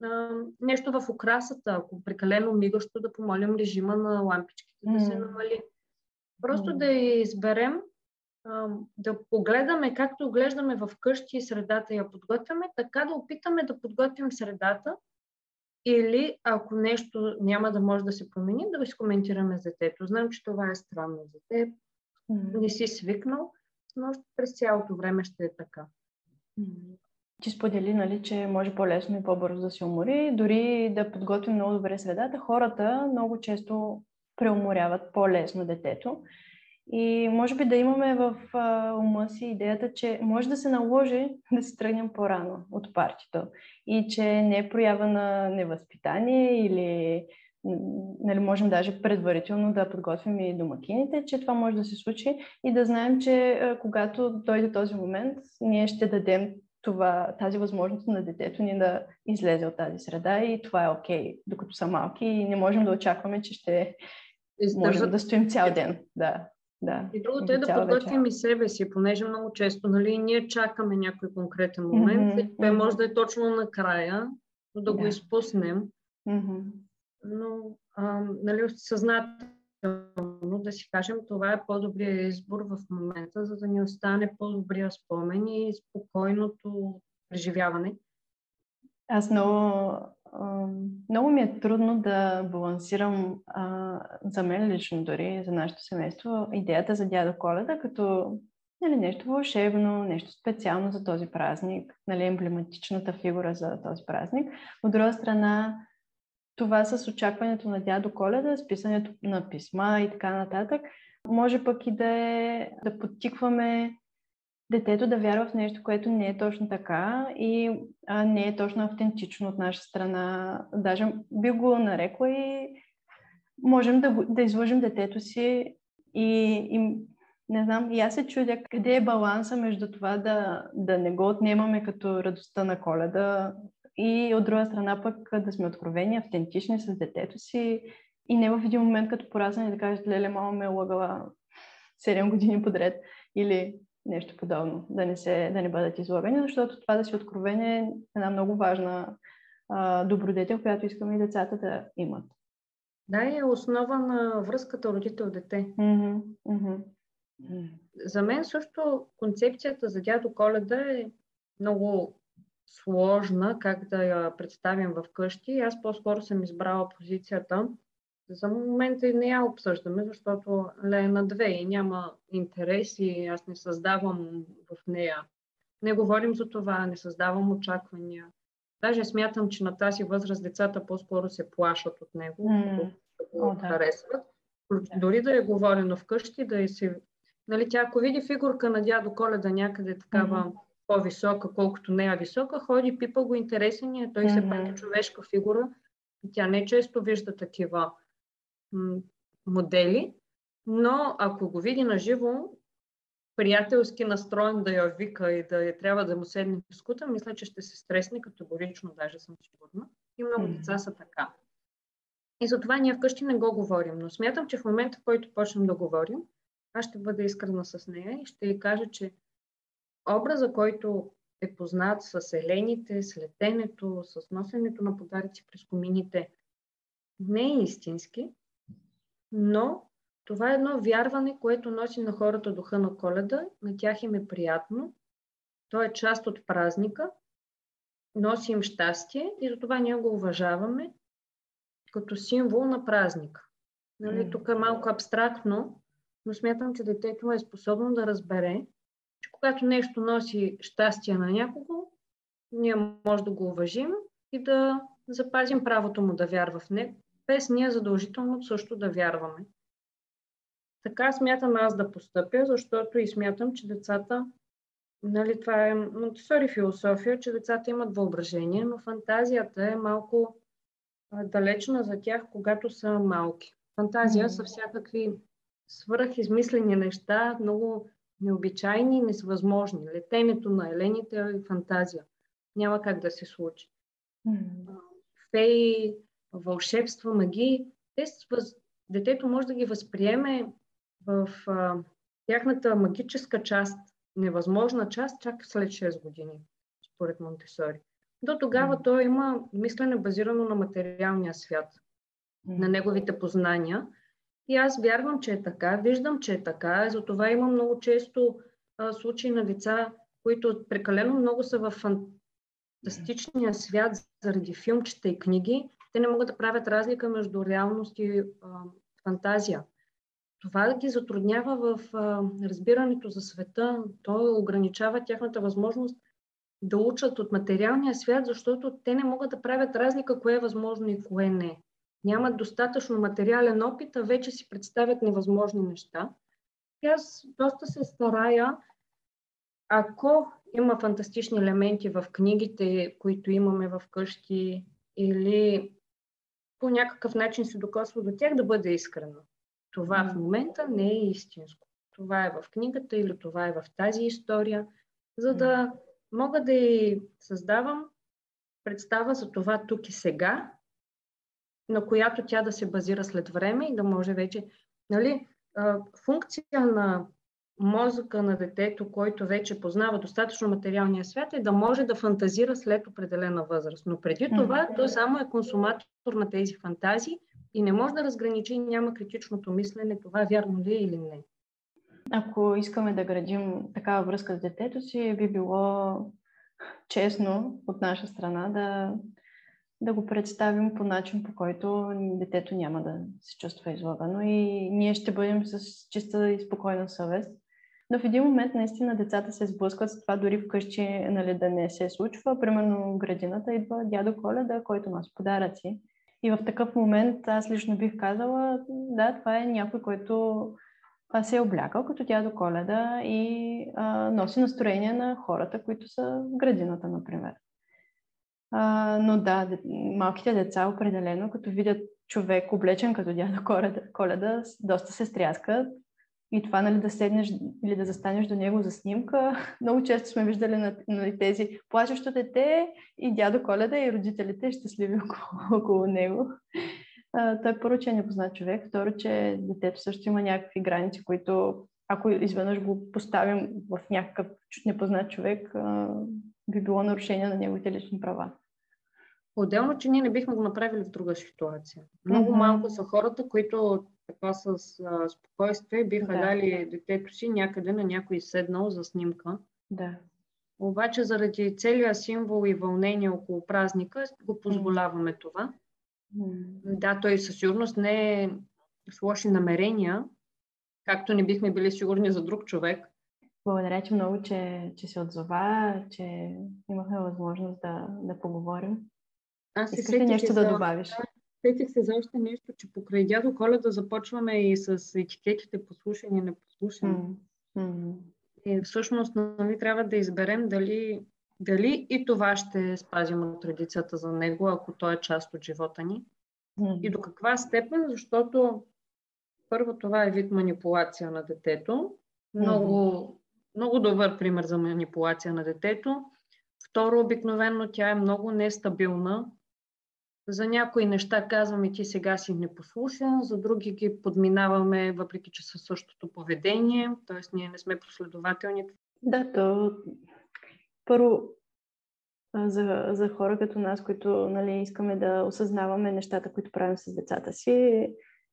а, нещо в украсата, ако прекалено мигащо, да помолим режима на лампичките да се намали. Просто да изберем да погледаме както глеждаме в къщи и средата я подготвяме, така да опитаме да подготвим средата или ако нещо няма да може да се промени, да изкоментираме за детето. Знам, че това е странно за теб, mm-hmm. не си свикнал, но през цялото време ще е така. Mm-hmm. Ти сподели, нали, че може по-лесно и по-бързо да се умори. Дори да подготвим много добре средата, хората много често преуморяват по-лесно детето. И може би да имаме в а, ума си идеята, че може да се наложи да се тръгнем по-рано от партито и че не е проява на невъзпитание или нали, можем даже предварително да подготвим и домакините, че това може да се случи и да знаем, че а, когато дойде този момент, ние ще дадем това, тази възможност на детето ни да излезе от тази среда и това е окей, okay, докато са малки и не можем да очакваме, че ще можем да стоим цял ден. Да. Да. И другото е да подготвим и себе си, понеже много често нали, ние чакаме някой конкретен момент mm-hmm. и той може да е точно накрая, но да, да. го изпуснем. Mm-hmm. Но а, нали, съзнателно да си кажем, това е по-добрият избор в момента, за да ни остане по-добрия спомен и спокойното преживяване. Аз много много ми е трудно да балансирам а, за мен лично дори, за нашето семейство, идеята за дядо Коледа като нали, нещо вълшебно, нещо специално за този празник, нали, емблематичната фигура за този празник. От друга страна, това с очакването на дядо Коледа, с писането на писма и така нататък, може пък и да е да подтикваме детето да вярва в нещо, което не е точно така и а, не е точно автентично от наша страна. Даже би го нарекла и можем да, да излъжим детето си и, и не знам, и аз се чудя къде е баланса между това да, да не го отнемаме като радостта на коледа и от друга страна пък да сме откровени, автентични с детето си и не в един момент като порасне да кажеш, леле, мама ме е лъгала 7 години подред или нещо подобно, да не, се, да не бъдат излагани, защото това да си откровен е една много важна а, добродетел, която искаме и децата да имат. Да, е основа на връзката родител-дете. Mm-hmm. Mm-hmm. За мен също концепцията за дядо Коледа е много сложна, как да я представим в къщи. Аз по-скоро съм избрала позицията за момента не я обсъждаме, защото ле е на две и няма интерес и аз не създавам в нея. Не говорим за това, не създавам очаквания. Даже смятам, че на тази възраст децата по-скоро се плашат от него, mm. го да. харесват. Дори да е говорено вкъщи, да е си... Нали, тя ако види фигурка на дядо Коледа някъде такава mm. по-висока, колкото нея висока, ходи, пипа го интересен и той mm-hmm. се пак е човешка фигура. Тя не често вижда такива модели, но ако го види на живо, приятелски настроен да я вика и да я трябва да му седне в скута, мисля, че ще се стресне категорично, даже съм сигурна. И много деца са така. И затова ние вкъщи не го говорим. Но смятам, че в момента, в който почнем да говорим, аз ще бъда искрена с нея и ще й кажа, че образа, който е познат с елените, с летенето, с носенето на подаръци през комините, не е истински, но това е едно вярване, което носи на хората духа на коледа, на тях им е приятно, то е част от празника, носи им щастие и затова ние го уважаваме като символ на празника. Нали, mm. Тук е малко абстрактно, но смятам, че детето е способно да разбере, че когато нещо носи щастие на някого, ние може да го уважим и да запазим правото му да вярва в него, без ние задължително също да вярваме. Така смятам аз да постъпя, защото и смятам, че децата, нали, това е Монтесори философия, че децата имат въображение, но фантазията е малко далечна за тях, когато са малки. Фантазия mm. са всякакви свръхизмислени неща, много необичайни и невъзможни. Летенето на елените е фантазия. Няма как да се случи. Mm. Феи, вълшебства, магии, те, детето може да ги възприеме в а, тяхната магическа част, невъзможна част, чак след 6 години, според Монтесори. До тогава mm. той има мислене базирано на материалния свят, mm. на неговите познания И аз вярвам, че е така, виждам, че е така. Затова има много често а, случаи на деца, които прекалено много са в фантастичния свят заради филмчета и книги. Те не могат да правят разлика между реалност и а, фантазия. Това ги затруднява в а, разбирането за света. То ограничава тяхната възможност да учат от материалния свят, защото те не могат да правят разлика кое е възможно и кое не. Нямат достатъчно материален опит, а вече си представят невъзможни неща. И аз доста се старая, ако има фантастични елементи в книгите, които имаме в къщи, или по някакъв начин се докосва до тях, да бъде искрено. Това в момента не е истинско. Това е в книгата или това е в тази история, за да мога да и създавам представа за това тук и сега, на която тя да се базира след време и да може вече, нали, функция на мозъка на детето, който вече познава достатъчно материалния свят, е да може да фантазира след определена възраст. Но преди това, то само е консуматор на тези фантазии и не може да разграничи, няма критичното мислене, това вярно ли е или не. Ако искаме да градим такава връзка с детето си, би било честно от наша страна да, да го представим по начин, по който детето няма да се чувства излагано и ние ще бъдем с чиста и спокойна съвест. Но в един момент наистина децата се сблъскват с това дори вкъщи нали, да не се случва. Примерно градината идва дядо Коледа, който носи подаръци. И в такъв момент аз лично бих казала, да, това е някой, който се е облякал като дядо Коледа и а, носи настроение на хората, които са в градината, например. А, но да, малките деца определено, като видят човек облечен като дядо Коледа доста се стряскат. И това, нали, да седнеш или да застанеш до него за снимка. Много често сме виждали на, нали, тези плачещо дете и дядо Коледа и родителите щастливи около, около него той първо, че е непознат човек, второ, че детето също има някакви граници, които ако изведнъж го поставим в някакъв непознат човек, би било нарушение на неговите лични права. Отделно, че ние не бихме го направили в друга ситуация. Много mm-hmm. малко са хората, които така с а, спокойствие биха да. дали детето си някъде на някой седнал за снимка. Да. Обаче заради целия символ и вълнение около празника го позволяваме mm. това. Да, той със сигурност не е с лоши намерения, както не бихме били сигурни за друг човек. Благодаря ти много, че, че се отзова, че имахме възможност да, да поговорим. Аз Искаш ли нещо да добавиш? Сетих се за още нещо, че покрай дядо Коледа започваме и с етикетите послушани и непослушани. Mm-hmm. И всъщност нали, трябва да изберем дали дали и това ще спазим от традицията за него, ако той е част от живота ни? Mm. И до каква степен? Защото първо това е вид манипулация на детето. Много, mm. много добър пример за манипулация на детето. Второ, обикновено тя е много нестабилна. За някои неща казваме ти сега си непослушен, за други ги подминаваме, въпреки че са същото поведение, т.е. ние не сме последователни. Да, то първо, за, за хора като нас, които нали, искаме да осъзнаваме нещата, които правим с децата си,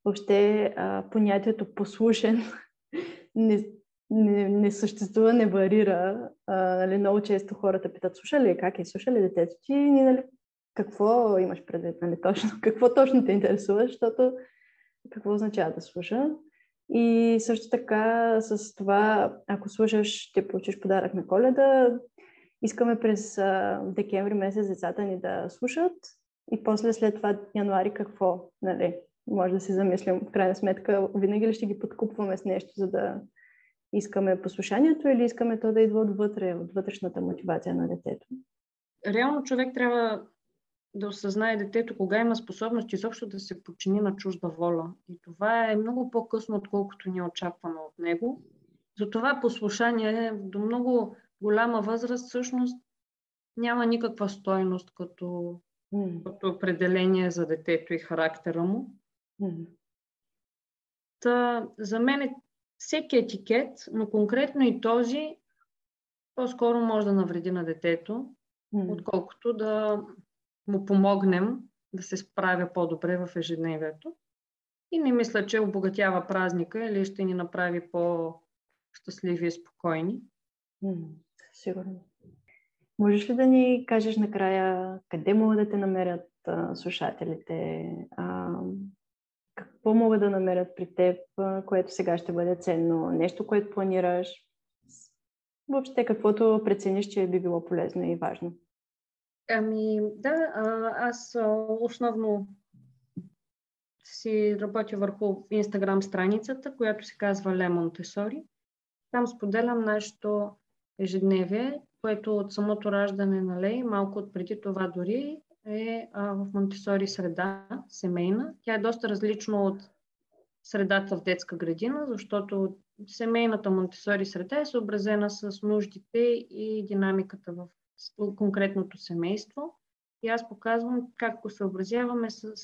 въобще а, понятието послушен не, не, не съществува, не варира. А, нали, много често хората питат, слуша ли, как е, слуша ли детето ти? И, нали, какво имаш предвид, нали, точно? Какво точно те интересува, защото какво означава да слуша? И също така с това, ако слушаш, ще получиш подарък на коледа, Искаме през а, декември месец децата ни да слушат и после след това януари какво, нали? Може да си замислим, в крайна сметка, винаги ли ще ги подкупваме с нещо, за да искаме послушанието или искаме то да идва отвътре, от вътрешната мотивация на детето? Реално човек трябва да осъзнае детето кога има способност изобщо да се подчини на чужда воля. И това е много по-късно, отколкото ние очакваме от него. Затова послушание до много голяма възраст всъщност няма никаква стойност като, mm. като определение за детето и характера му. Mm. Та, за мен е всеки етикет, но конкретно и този, по-скоро може да навреди на детето, mm. отколкото да му помогнем да се справя по-добре в ежедневието. И не мисля, че обогатява празника или ще ни направи по-щастливи и спокойни. сигурно. Можеш ли да ни кажеш накрая къде могат да те намерят а, слушателите? Какво могат да намерят при теб, което сега ще бъде ценно? Нещо, което планираш? Въобще, каквото прецениш, че би било полезно и важно. Ами, да, аз основно си работя върху Инстаграм страницата, която се казва Lemon Tesori. Там споделям нашето ежедневие, което от самото раждане, нали, малко от преди това дори, е а, в Монтесори среда, семейна. Тя е доста различно от средата в детска градина, защото семейната Монтесори среда е съобразена с нуждите и динамиката в конкретното семейство. И аз показвам как го съобразяваме с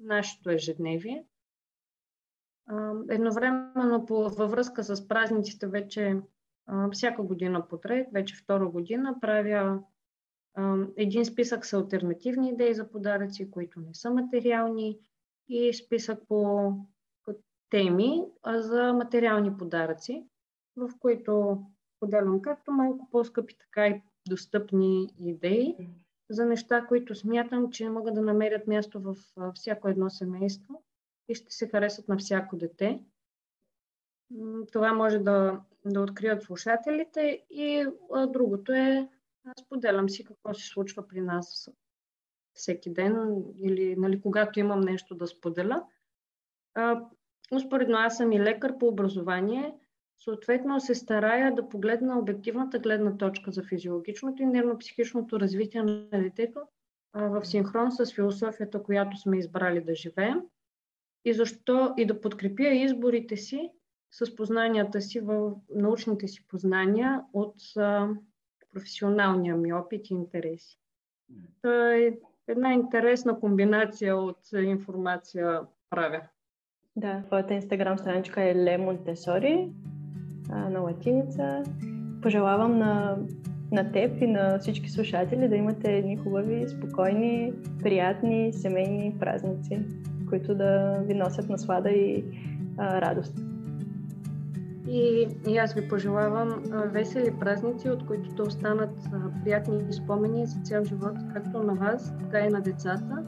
нашето ежедневие. Едновременно по, във връзка с празниците вече всяка година подред, вече втора година, правя един списък с альтернативни идеи за подаръци, които не са материални и списък по теми за материални подаръци, в които поделям както малко по-скъпи, така и достъпни идеи за неща, които смятам, че могат да намерят място в всяко едно семейство и ще се харесат на всяко дете. Това може да, да открият слушателите и а, другото е, споделям си какво се случва при нас всеки ден или нали, когато имам нещо да споделя. А, успоредно аз съм и лекар по образование, съответно се старая да погледна обективната гледна точка за физиологичното и нервно-психичното развитие на детето а, в синхрон с философията, която сме избрали да живеем и защо и да подкрепя изборите си с познанията си в научните си познания от а, професионалния ми опит и интереси. Това е една интересна комбинация от информация правя. Да, твоята инстаграм страничка е Le На латиница. Пожелавам на, на теб и на всички слушатели да имате едни хубави, спокойни, приятни семейни празници, които да ви носят наслада и а, радост. И, и аз ви пожелавам весели празници, от които да останат приятни спомени за цял живот, както на вас, така и на децата,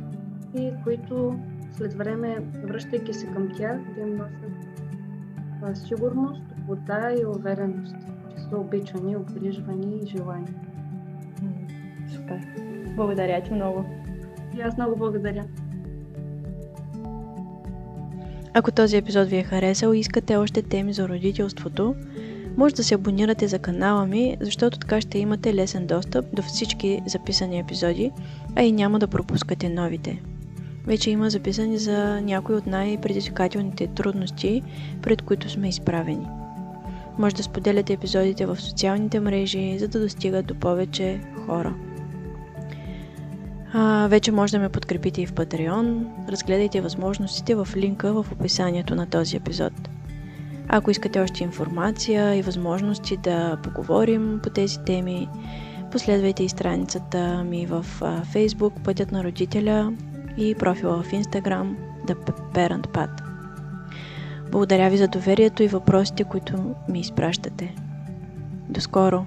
и които след време, връщайки се към тях, да им носят сигурност, топлота и увереност, че са обичани, обгрижвани и желани. Супер. Благодаря ти много. И аз много благодаря. Ако този епизод ви е харесал и искате още теми за родителството, може да се абонирате за канала ми, защото така ще имате лесен достъп до всички записани епизоди, а и няма да пропускате новите. Вече има записани за някои от най-предизвикателните трудности, пред които сме изправени. Може да споделяте епизодите в социалните мрежи, за да достигат до повече хора. А, вече може да ме подкрепите и в Patreon. Разгледайте възможностите в линка в описанието на този епизод. Ако искате още информация и възможности да поговорим по тези теми, последвайте и страницата ми в Facebook Пътят на родителя и профила в Instagram The Parent Path. Благодаря ви за доверието и въпросите, които ми изпращате. До скоро!